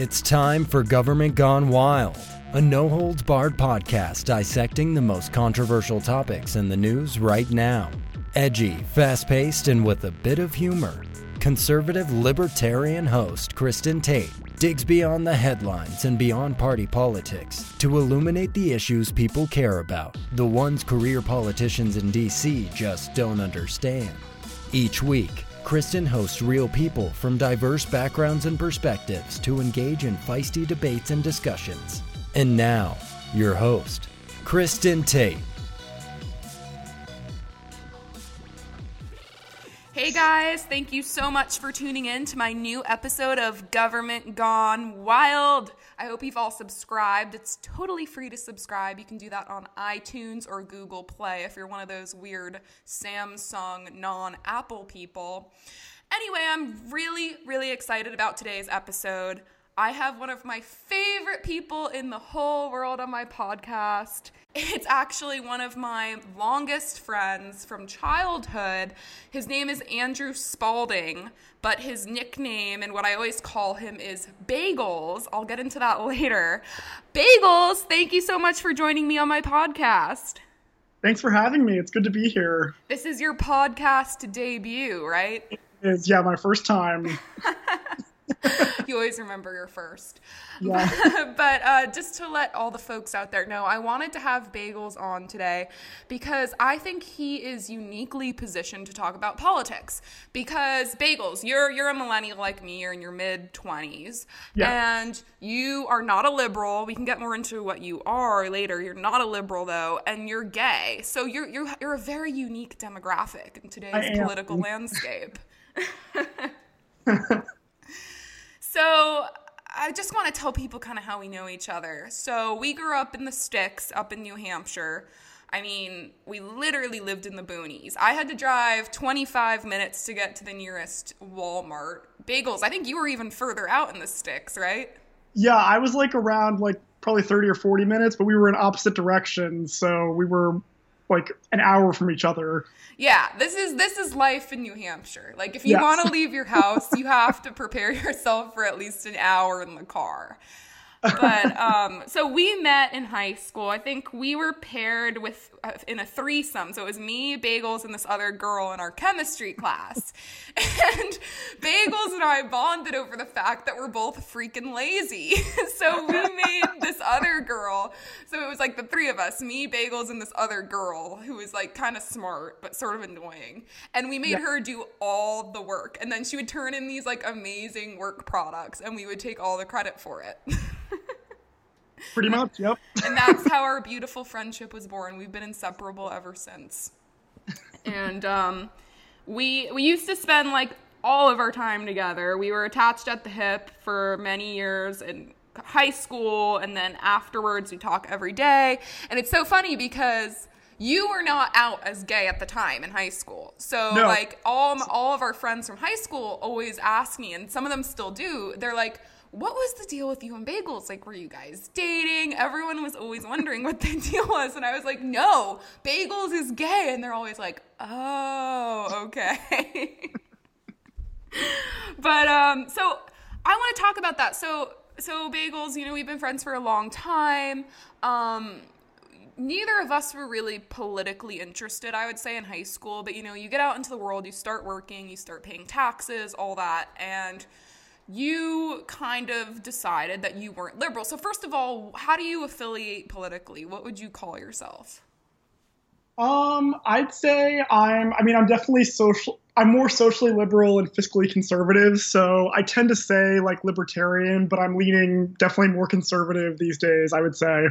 It's time for Government Gone Wild, a no holds barred podcast dissecting the most controversial topics in the news right now. Edgy, fast paced, and with a bit of humor. Conservative libertarian host Kristen Tate digs beyond the headlines and beyond party politics to illuminate the issues people care about, the ones career politicians in DC just don't understand. Each week, Kristen hosts real people from diverse backgrounds and perspectives to engage in feisty debates and discussions. And now, your host, Kristen Tate. Hey guys, thank you so much for tuning in to my new episode of Government Gone Wild. I hope you've all subscribed. It's totally free to subscribe. You can do that on iTunes or Google Play if you're one of those weird Samsung non Apple people. Anyway, I'm really, really excited about today's episode. I have one of my favorite people in the whole world on my podcast. It's actually one of my longest friends from childhood. His name is Andrew Spalding, but his nickname and what I always call him is Bagels. I'll get into that later. Bagels, thank you so much for joining me on my podcast. Thanks for having me. It's good to be here. This is your podcast debut, right? It is, yeah, my first time. you always remember your first. Yeah. but uh, just to let all the folks out there know, I wanted to have Bagels on today because I think he is uniquely positioned to talk about politics. Because Bagels, you're you're a millennial like me, you're in your mid twenties, yeah. and you are not a liberal. We can get more into what you are later. You're not a liberal though, and you're gay. So you're you're you're a very unique demographic in today's political landscape. So I just want to tell people kind of how we know each other. So we grew up in the sticks up in New Hampshire. I mean, we literally lived in the boonies. I had to drive 25 minutes to get to the nearest Walmart. Bagels, I think you were even further out in the sticks, right? Yeah, I was like around like probably 30 or 40 minutes, but we were in opposite directions. So we were like an hour from each other. Yeah, this is this is life in New Hampshire. Like if you yes. want to leave your house, you have to prepare yourself for at least an hour in the car but um, so we met in high school. I think we were paired with uh, in a threesome. So it was me, Bagels, and this other girl in our chemistry class. and Bagels and I bonded over the fact that we're both freaking lazy. so we made this other girl. So it was like the three of us, me, Bagels, and this other girl who was like kind of smart but sort of annoying. And we made yeah. her do all the work. And then she would turn in these like amazing work products, and we would take all the credit for it. Pretty much, yep. and that's how our beautiful friendship was born. We've been inseparable ever since. And um, we we used to spend like all of our time together. We were attached at the hip for many years in high school, and then afterwards we talk every day. And it's so funny because you were not out as gay at the time in high school. So no. like all all of our friends from high school always ask me, and some of them still do. They're like what was the deal with you and bagels? Like, were you guys dating? Everyone was always wondering what the deal was. And I was like, no, bagels is gay. And they're always like, oh, okay. but, um, so I want to talk about that. So, so bagels, you know, we've been friends for a long time. Um, neither of us were really politically interested, I would say, in high school. But, you know, you get out into the world, you start working, you start paying taxes, all that. And, you kind of decided that you weren't liberal. So, first of all, how do you affiliate politically? What would you call yourself? Um, I'd say I'm. I mean, I'm definitely social. I'm more socially liberal and fiscally conservative. So I tend to say like libertarian, but I'm leaning definitely more conservative these days. I would say.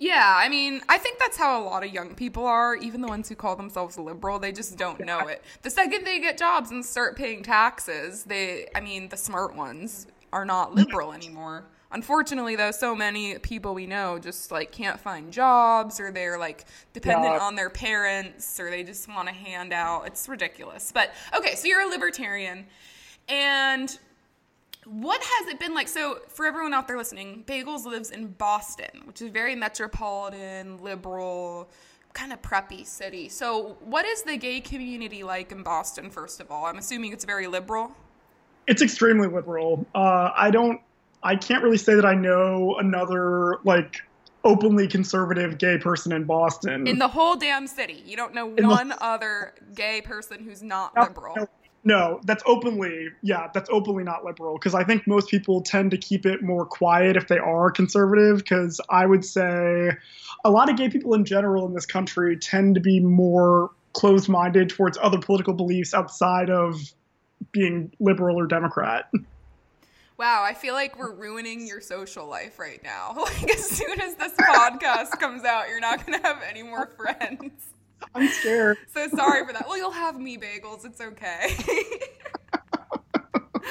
Yeah, I mean, I think that's how a lot of young people are, even the ones who call themselves liberal, they just don't know it. The second they get jobs and start paying taxes, they I mean, the smart ones are not liberal anymore. Unfortunately, though, so many people we know just like can't find jobs or they're like dependent yeah. on their parents or they just want a handout. It's ridiculous. But okay, so you're a libertarian and what has it been like? So, for everyone out there listening, Bagels lives in Boston, which is a very metropolitan, liberal, kind of preppy city. So, what is the gay community like in Boston, first of all? I'm assuming it's very liberal. It's extremely liberal. Uh, I don't I can't really say that I know another like openly conservative gay person in Boston. In the whole damn city, you don't know In one the- other gay person who's not No, liberal. No, that's openly, yeah, that's openly not liberal because I think most people tend to keep it more quiet if they are conservative. Because I would say a lot of gay people in general in this country tend to be more closed minded towards other political beliefs outside of being liberal or Democrat. Wow, I feel like we're ruining your social life right now. Like as soon as this podcast comes out, you're not gonna have any more friends. I'm scared. So sorry for that. Well, you'll have me bagels. It's okay.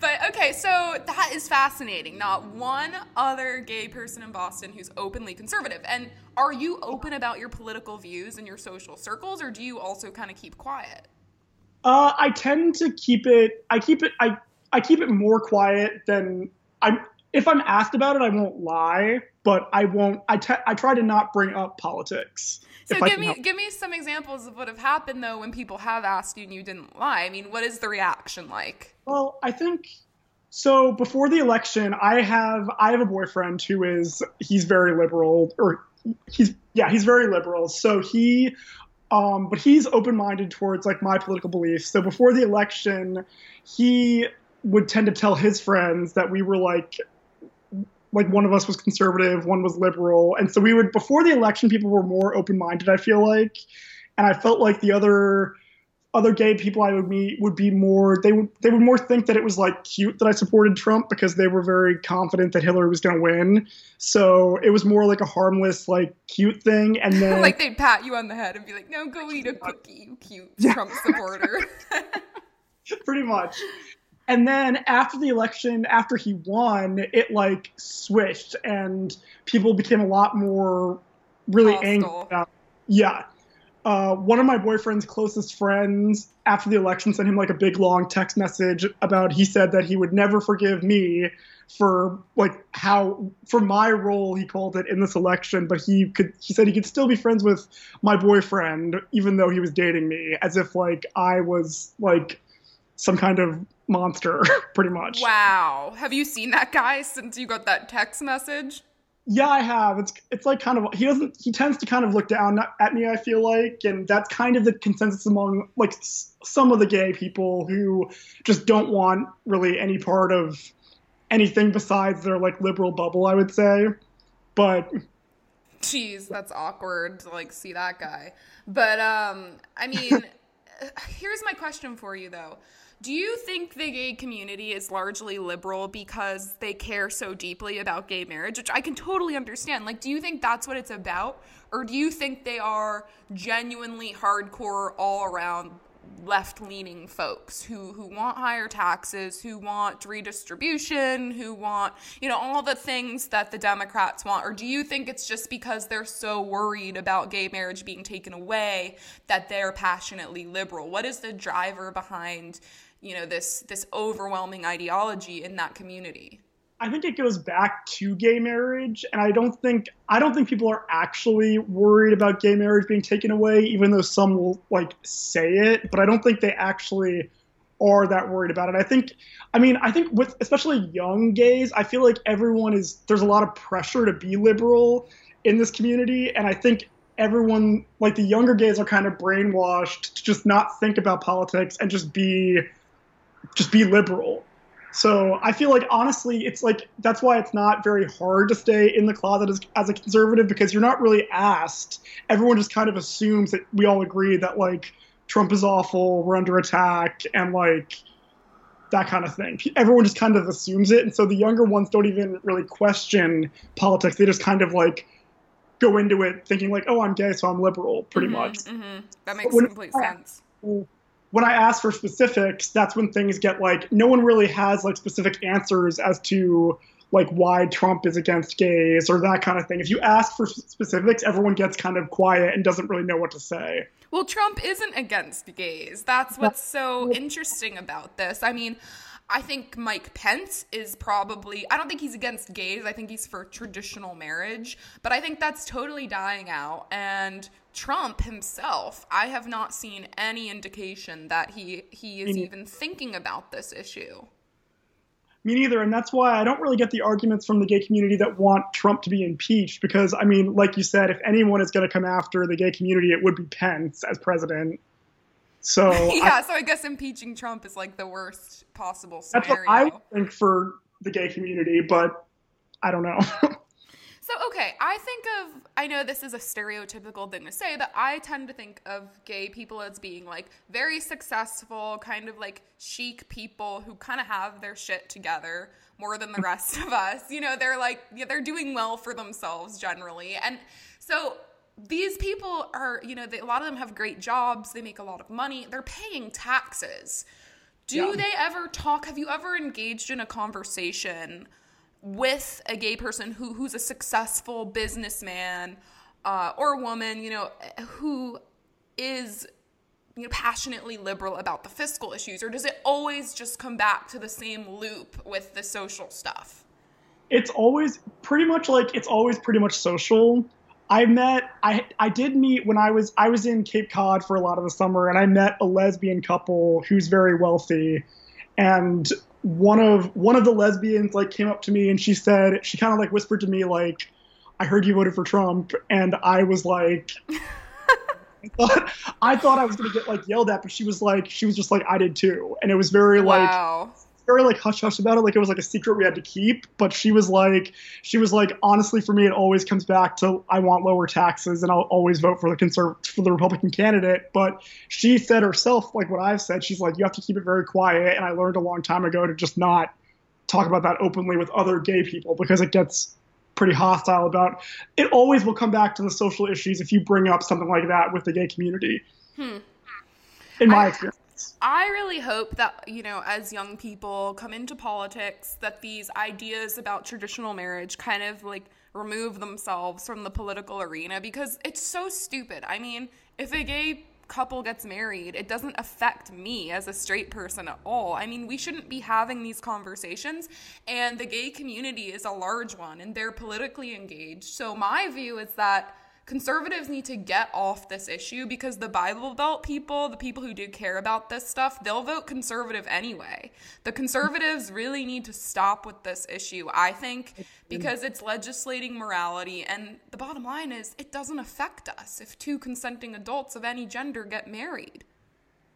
but okay, so that is fascinating. Not one other gay person in Boston who's openly conservative. And are you open about your political views in your social circles, or do you also kind of keep quiet? Uh, I tend to keep it. I keep it. I I keep it more quiet than I'm. If I'm asked about it, I won't lie, but I won't. I te- I try to not bring up politics. So give me help. give me some examples of what have happened though when people have asked you and you didn't lie. I mean, what is the reaction like? Well, I think so. Before the election, I have I have a boyfriend who is he's very liberal, or he's yeah he's very liberal. So he, um, but he's open minded towards like my political beliefs. So before the election, he would tend to tell his friends that we were like like one of us was conservative, one was liberal, and so we would before the election people were more open minded. I feel like, and I felt like the other other gay people I would meet would be more they would they would more think that it was like cute that I supported Trump because they were very confident that Hillary was going to win. So it was more like a harmless like cute thing and then like they'd pat you on the head and be like, "No, go eat a cookie, you cute Trump supporter." pretty much. And then after the election, after he won, it like switched and people became a lot more really angry Hostile. about yeah. Uh, one of my boyfriend's closest friends after the election sent him like a big long text message about he said that he would never forgive me for like how for my role he called it in this election but he could he said he could still be friends with my boyfriend even though he was dating me as if like i was like some kind of monster pretty much wow. Have you seen that guy since you got that text message? Yeah, I have. It's it's like kind of he doesn't he tends to kind of look down at me. I feel like, and that's kind of the consensus among like s- some of the gay people who just don't want really any part of anything besides their like liberal bubble. I would say, but Jeez, that's awkward to like see that guy. But um I mean, here's my question for you though. Do you think the gay community is largely liberal because they care so deeply about gay marriage, which I can totally understand? Like, do you think that's what it's about? Or do you think they are genuinely hardcore, all around left leaning folks who, who want higher taxes, who want redistribution, who want, you know, all the things that the Democrats want? Or do you think it's just because they're so worried about gay marriage being taken away that they're passionately liberal? What is the driver behind, you know, this this overwhelming ideology in that community? I think it goes back to gay marriage, and I don't think I don't think people are actually worried about gay marriage being taken away, even though some will like say it. But I don't think they actually are that worried about it. I think, I mean, I think with especially young gays, I feel like everyone is there's a lot of pressure to be liberal in this community, and I think everyone like the younger gays are kind of brainwashed to just not think about politics and just be just be liberal. So I feel like honestly, it's like that's why it's not very hard to stay in the closet as, as a conservative because you're not really asked. Everyone just kind of assumes that we all agree that like Trump is awful, we're under attack, and like that kind of thing. Everyone just kind of assumes it, and so the younger ones don't even really question politics. They just kind of like go into it thinking like, oh, I'm gay, so I'm liberal, pretty much Mm-hmm. That makes complete sense. When I ask for specifics, that's when things get like no one really has like specific answers as to like why Trump is against gays or that kind of thing. If you ask for specifics, everyone gets kind of quiet and doesn't really know what to say. Well, Trump isn't against gays. That's what's so interesting about this. I mean, I think Mike Pence is probably, I don't think he's against gays. I think he's for traditional marriage, but I think that's totally dying out. And Trump himself, I have not seen any indication that he, he is even thinking about this issue. Me neither, and that's why I don't really get the arguments from the gay community that want Trump to be impeached. Because I mean, like you said, if anyone is going to come after the gay community, it would be Pence as president. So yeah, I, so I guess impeaching Trump is like the worst possible scenario. I think for the gay community, but I don't know. So, okay, I think of, I know this is a stereotypical thing to say, but I tend to think of gay people as being like very successful, kind of like chic people who kind of have their shit together more than the rest of us. You know, they're like, yeah, they're doing well for themselves generally. And so, these people are, you know, they, a lot of them have great jobs, they make a lot of money, they're paying taxes. Do yeah. they ever talk? Have you ever engaged in a conversation with a gay person who who's a successful businessman uh, or a woman, you know, who is you know passionately liberal about the fiscal issues, or does it always just come back to the same loop with the social stuff? It's always pretty much like it's always pretty much social. I met I I did meet when I was I was in Cape Cod for a lot of the summer and I met a lesbian couple who's very wealthy. And one of one of the lesbians like came up to me and she said she kind of like whispered to me like I heard you voted for Trump. And I was like I thought I thought I was gonna get like yelled at but she was like she was just like I did too. And it was very wow. Like very like hush hush about it, like it was like a secret we had to keep. But she was like, she was like, honestly, for me, it always comes back to I want lower taxes, and I'll always vote for the conserv for the Republican candidate. But she said herself, like what I've said, she's like, you have to keep it very quiet. And I learned a long time ago to just not talk about that openly with other gay people because it gets pretty hostile about it always will come back to the social issues if you bring up something like that with the gay community hmm. in my I, experience I really hope that, you know, as young people come into politics, that these ideas about traditional marriage kind of like remove themselves from the political arena because it's so stupid. I mean, if a gay couple gets married, it doesn't affect me as a straight person at all. I mean, we shouldn't be having these conversations, and the gay community is a large one and they're politically engaged. So, my view is that conservatives need to get off this issue because the Bible Belt people, the people who do care about this stuff, they'll vote conservative anyway. The conservatives really need to stop with this issue, I think, because it's legislating morality. And the bottom line is, it doesn't affect us if two consenting adults of any gender get married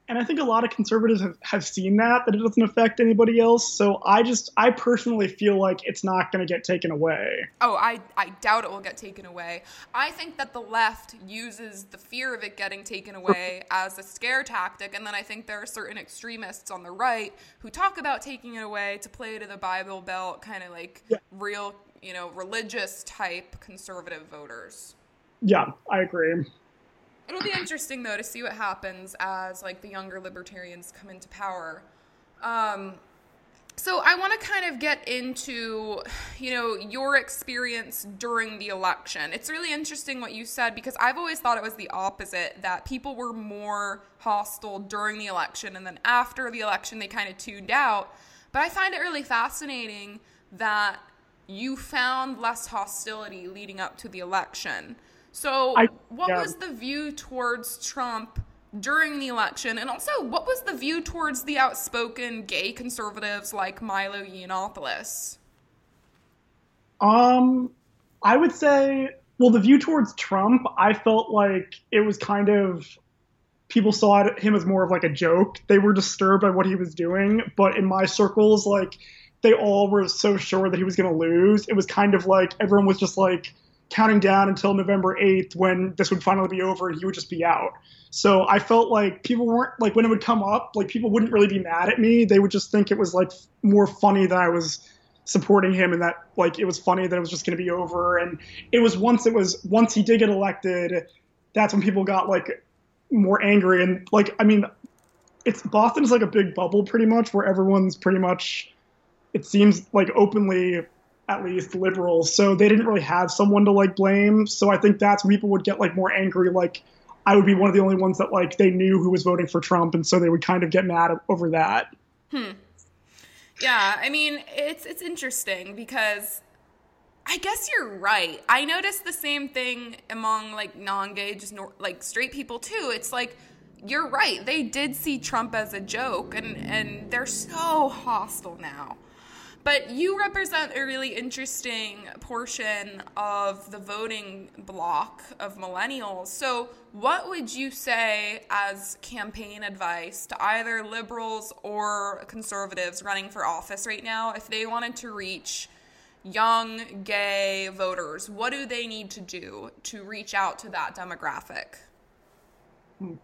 and I think a lot of conservatives have, have seen that that it doesn't affect anybody else. So I just I personally feel like it's not going to get taken away. Oh, I I doubt it will get taken away. I think that the left uses the fear of it getting taken away as a scare tactic, and then I think there are certain extremists on the right who talk about taking it away to play to the Bible Belt kind of like yeah. real, you know, religious type conservative voters. Yeah, I agree. It'll be interesting though to see what happens as like the younger libertarians come into power. Um, so I want to kind of get into, you know, your experience during the election. It's really interesting what you said because I've always thought it was the opposite that people were more hostile during the election and then after the election they kind of tuned out. But I find it really fascinating that you found less hostility leading up to the election. So, I, what yeah. was the view towards Trump during the election? And also, what was the view towards the outspoken gay conservatives like Milo Yiannopoulos? Um, I would say, well, the view towards Trump, I felt like it was kind of people saw him as more of like a joke. They were disturbed by what he was doing, but in my circles, like they all were so sure that he was going to lose. It was kind of like everyone was just like counting down until November 8th when this would finally be over and he would just be out. So I felt like people weren't like when it would come up, like people wouldn't really be mad at me. They would just think it was like more funny that I was supporting him and that like it was funny that it was just going to be over. And it was once it was once he did get elected, that's when people got like more angry and like I mean, it's Boston's like a big bubble pretty much where everyone's pretty much it seems like openly at least liberals, so they didn't really have someone to like blame. So I think that's people would get like more angry. Like I would be one of the only ones that like they knew who was voting for Trump, and so they would kind of get mad over that. Hmm. Yeah, I mean it's it's interesting because I guess you're right. I noticed the same thing among like non-gay, just nor- like straight people too. It's like you're right. They did see Trump as a joke, and and they're so hostile now. But you represent a really interesting portion of the voting block of millennials. So, what would you say as campaign advice to either liberals or conservatives running for office right now if they wanted to reach young gay voters? What do they need to do to reach out to that demographic? Hmm.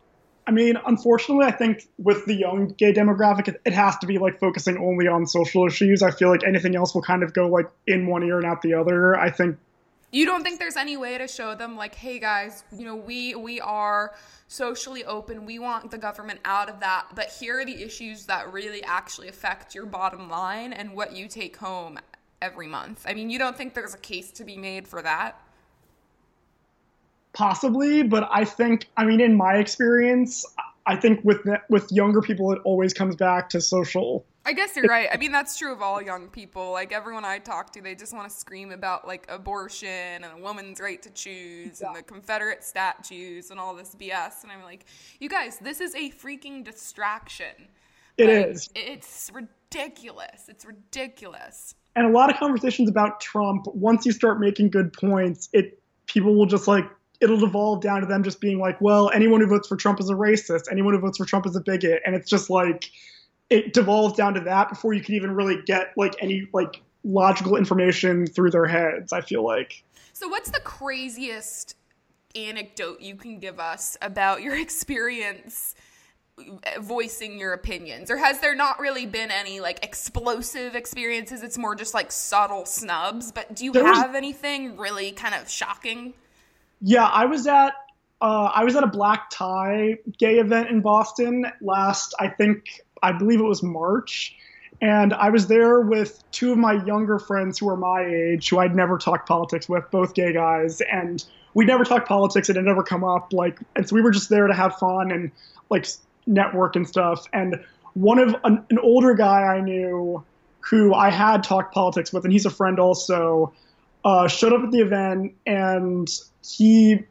I mean, unfortunately, I think with the young gay demographic, it, it, has to be like focusing only on social issues. I feel like anything else will kind of go like in one ear and out the other. I think. You don't think there's any way to show them like, hey guys, you know, we we are socially open. We want the government out of that, but here are the issues that really actually affect your bottom line and what you take home every month. I mean, you don't think there's a case to be made for that? Possibly, but I think I mean in my experience, I think with with younger people, it always comes back to social. I guess you're right. I mean, that's true of all young people. Like everyone I talk to, they just want to scream about like abortion and a woman's right to choose yeah. and the Confederate statues and all this BS. And I'm like, you guys, this is a freaking distraction. It like, is. It's ridiculous. It's ridiculous. And a lot of conversations about Trump, once you start making good points, it people will just like it'll devolve down to them just being like, well, anyone who votes for Trump is a racist, anyone who votes for Trump is a bigot, and it's just like it devolves down to that before you can even really get like any like logical information through their heads. I feel like. So, what's the craziest anecdote you can give us about your experience? voicing your opinions or has there not really been any like explosive experiences it's more just like subtle snubs but do you there have was, anything really kind of shocking yeah, I was at uh, I was at a black tie gay event in Boston last, I think, I believe it was March. And I was there with two of my younger friends who are my age, who I'd never talked politics with, both gay guys. And we never talked politics. It had never come up. Like, and so we were just there to have fun and like network and stuff. And one of an, an older guy I knew who I had talked politics with, and he's a friend also, uh, showed up at the event and he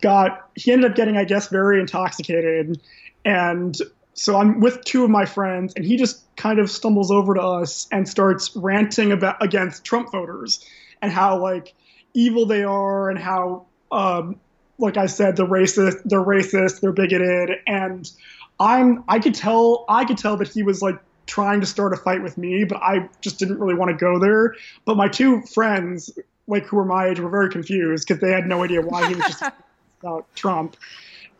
got he ended up getting I guess very intoxicated. And so I'm with two of my friends and he just kind of stumbles over to us and starts ranting about against Trump voters and how like evil they are and how um, like I said they're racist they're racist they're bigoted. And I'm I could tell I could tell that he was like trying to start a fight with me but I just didn't really want to go there. But my two friends like who were my age were very confused because they had no idea why he was just about Trump.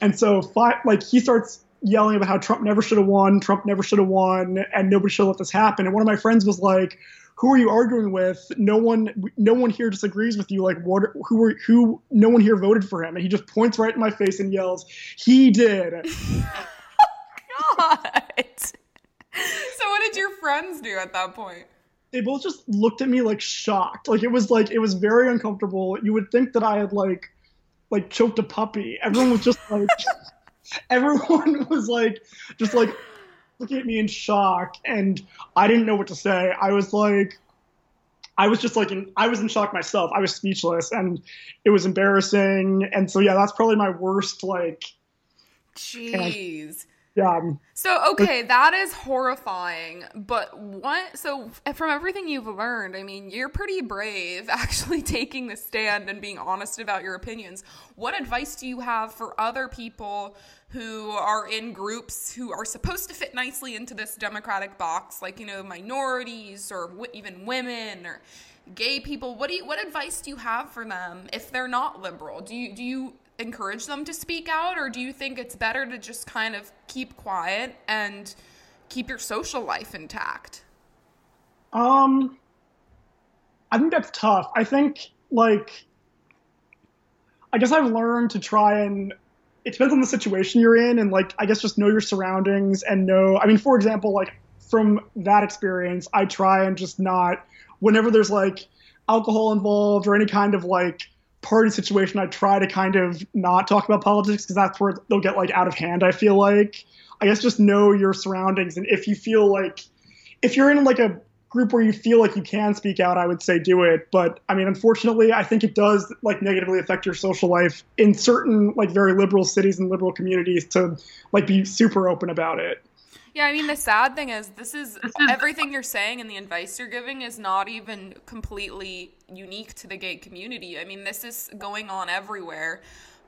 And so, like, he starts yelling about how Trump never should have won, Trump never should have won, and nobody should let this happen. And one of my friends was like, "Who are you arguing with? No one, no one here disagrees with you. Like, what? Who are who? No one here voted for him." And he just points right in my face and yells, "He did." Oh, God. So, what did your friends do at that point? They both just looked at me like shocked. Like it was like it was very uncomfortable. You would think that I had like like choked a puppy. Everyone was just like everyone was like just like looking at me in shock and I didn't know what to say. I was like I was just like in, I was in shock myself. I was speechless and it was embarrassing. And so yeah, that's probably my worst like Jeez. Yeah. So okay, that is horrifying. But what? So from everything you've learned, I mean, you're pretty brave actually taking the stand and being honest about your opinions. What advice do you have for other people who are in groups who are supposed to fit nicely into this democratic box, like you know minorities or w- even women or gay people? What do you, what advice do you have for them if they're not liberal? Do you do you encourage them to speak out, or do you think it's better to just kind of keep quiet and keep your social life intact? Um, I think that's tough. I think like I guess I've learned to try and it depends on the situation you're in and like I guess just know your surroundings and know I mean for example like from that experience I try and just not whenever there's like alcohol involved or any kind of like party situation, I try to kind of not talk about politics because that's where they'll get like out of hand. I feel like I guess just know your surroundings, and if you feel like if you're in like a group where you feel like you can speak out, I would say do it. But I mean, unfortunately, I think it does like negatively affect your social life in certain like very liberal cities and liberal communities to like be super open about it. Yeah, I mean the sad thing is this is everything you're saying and the advice you're giving is not even completely unique to the gay community. I mean, this is going on everywhere.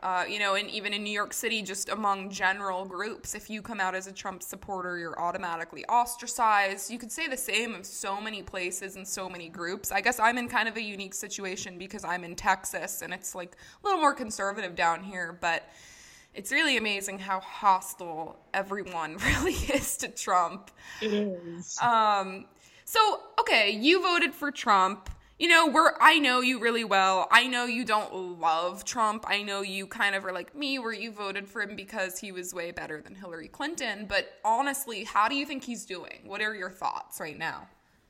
Uh, you know, and even in New York City, just among general groups, if you come out as a Trump supporter, you're automatically ostracized. You could say the same of so many places and so many groups. I guess I'm in kind of a unique situation because I'm in Texas and it's like a little more conservative down here, but it's really amazing how hostile everyone really is to Trump. It is. Um, so, okay, you voted for Trump you know, we're I know you really well. I know you don't love Trump. I know you kind of are like me where you voted for him because he was way better than Hillary Clinton, but honestly, how do you think he's doing? What are your thoughts right now?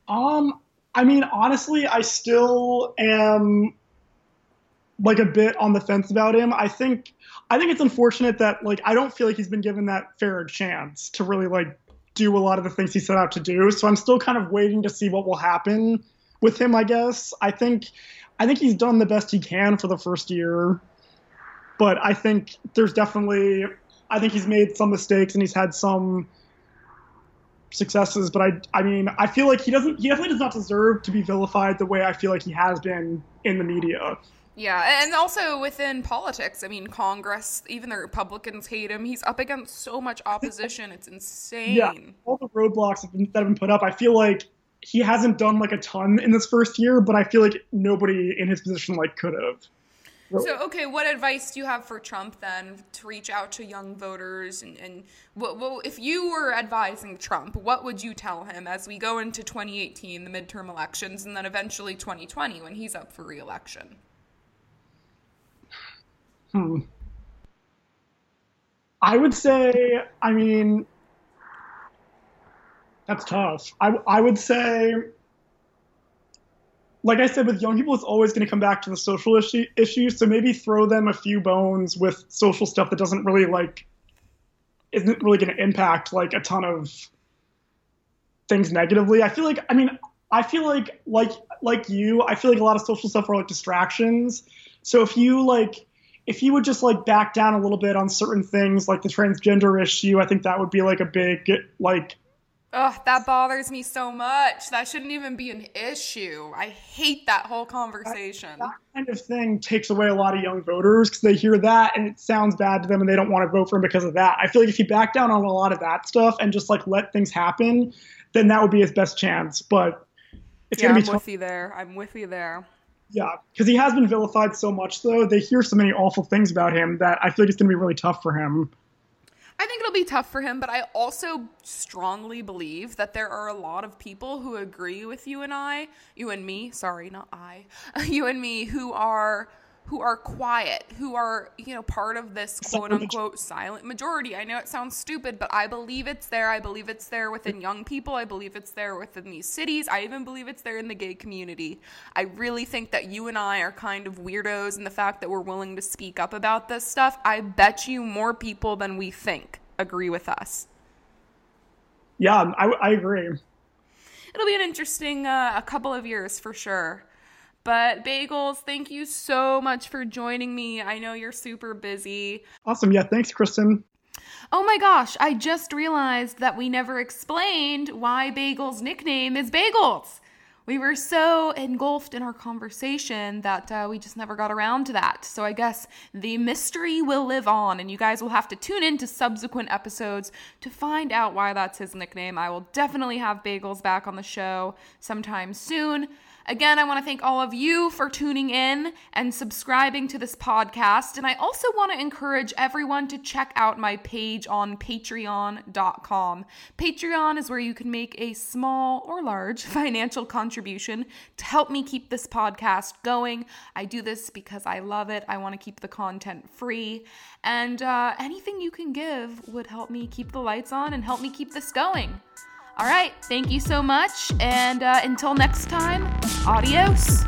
Um I mean, honestly, I still am like a bit on the fence about him. I think I think it's unfortunate that like I don't feel like he's been given that fair chance to really like do a lot of the things he set out to do. So I'm still kind of waiting to see what will happen with him, I guess. I think I think he's done the best he can for the first year. But I think there's definitely I think he's made some mistakes and he's had some successes, but I I mean, I feel like he doesn't he definitely does not deserve to be vilified the way I feel like he has been in the media. Yeah, and also within politics, I mean, Congress, even the Republicans hate him. He's up against so much opposition; it's insane. Yeah, all the roadblocks that have been put up. I feel like he hasn't done like a ton in this first year, but I feel like nobody in his position like could have. Really. So, okay, what advice do you have for Trump then to reach out to young voters? And, and what, what, if you were advising Trump, what would you tell him as we go into 2018, the midterm elections, and then eventually 2020 when he's up for reelection? Hmm. I would say, I mean, that's tough. I, I would say, like I said, with young people, it's always going to come back to the social issue, issues. So maybe throw them a few bones with social stuff that doesn't really like, isn't really going to impact like a ton of things negatively. I feel like, I mean, I feel like like like you, I feel like a lot of social stuff are like distractions. So if you like if you would just like back down a little bit on certain things like the transgender issue, I think that would be like a big like Ugh, that bothers me so much. That shouldn't even be an issue. I hate that whole conversation. That, kind of thing takes away a lot of young voters because they hear that and it sounds bad to them and they don't want to vote for him because of that. I feel like if you back down on a lot of that stuff and just like let things happen, then that would be his best chance. But it's yeah, gonna be I'm with you there. I'm with you there. Yeah, because he has been vilified so much though. They hear so many awful things about him that I feel like it's gonna be really tough for him. I think it'll be tough for him, but I also strongly believe that there are a lot of people who agree with you and I, you and me, sorry, not I, you and me, who are who are quiet, who are, you know, part of this quote unquote silent majority. I know it sounds stupid, but I believe it's there. I believe it's there within young people. I believe it's there within these cities. I even believe it's there in the gay community. I really think that you and I are kind of weirdos in the fact that we're willing to speak up about this stuff. I bet you more people than we think agree with us. Yeah, I, I agree. It'll be an interesting uh, a couple of years for sure. But Bagels, thank you so much for joining me. I know you're super busy. Awesome. Yeah, thanks, Kristen. Oh my gosh, I just realized that we never explained why Bagel's nickname is Bagels. We were so engulfed in our conversation that uh, we just never got around to that. So I guess the mystery will live on, and you guys will have to tune in to subsequent episodes to find out why that's his nickname. I will definitely have Bagels back on the show sometime soon. Again, I want to thank all of you for tuning in and subscribing to this podcast. And I also want to encourage everyone to check out my page on patreon.com. Patreon is where you can make a small or large financial contribution to help me keep this podcast going. I do this because I love it. I want to keep the content free. And uh, anything you can give would help me keep the lights on and help me keep this going. All right. Thank you so much. And uh, until next time, adios.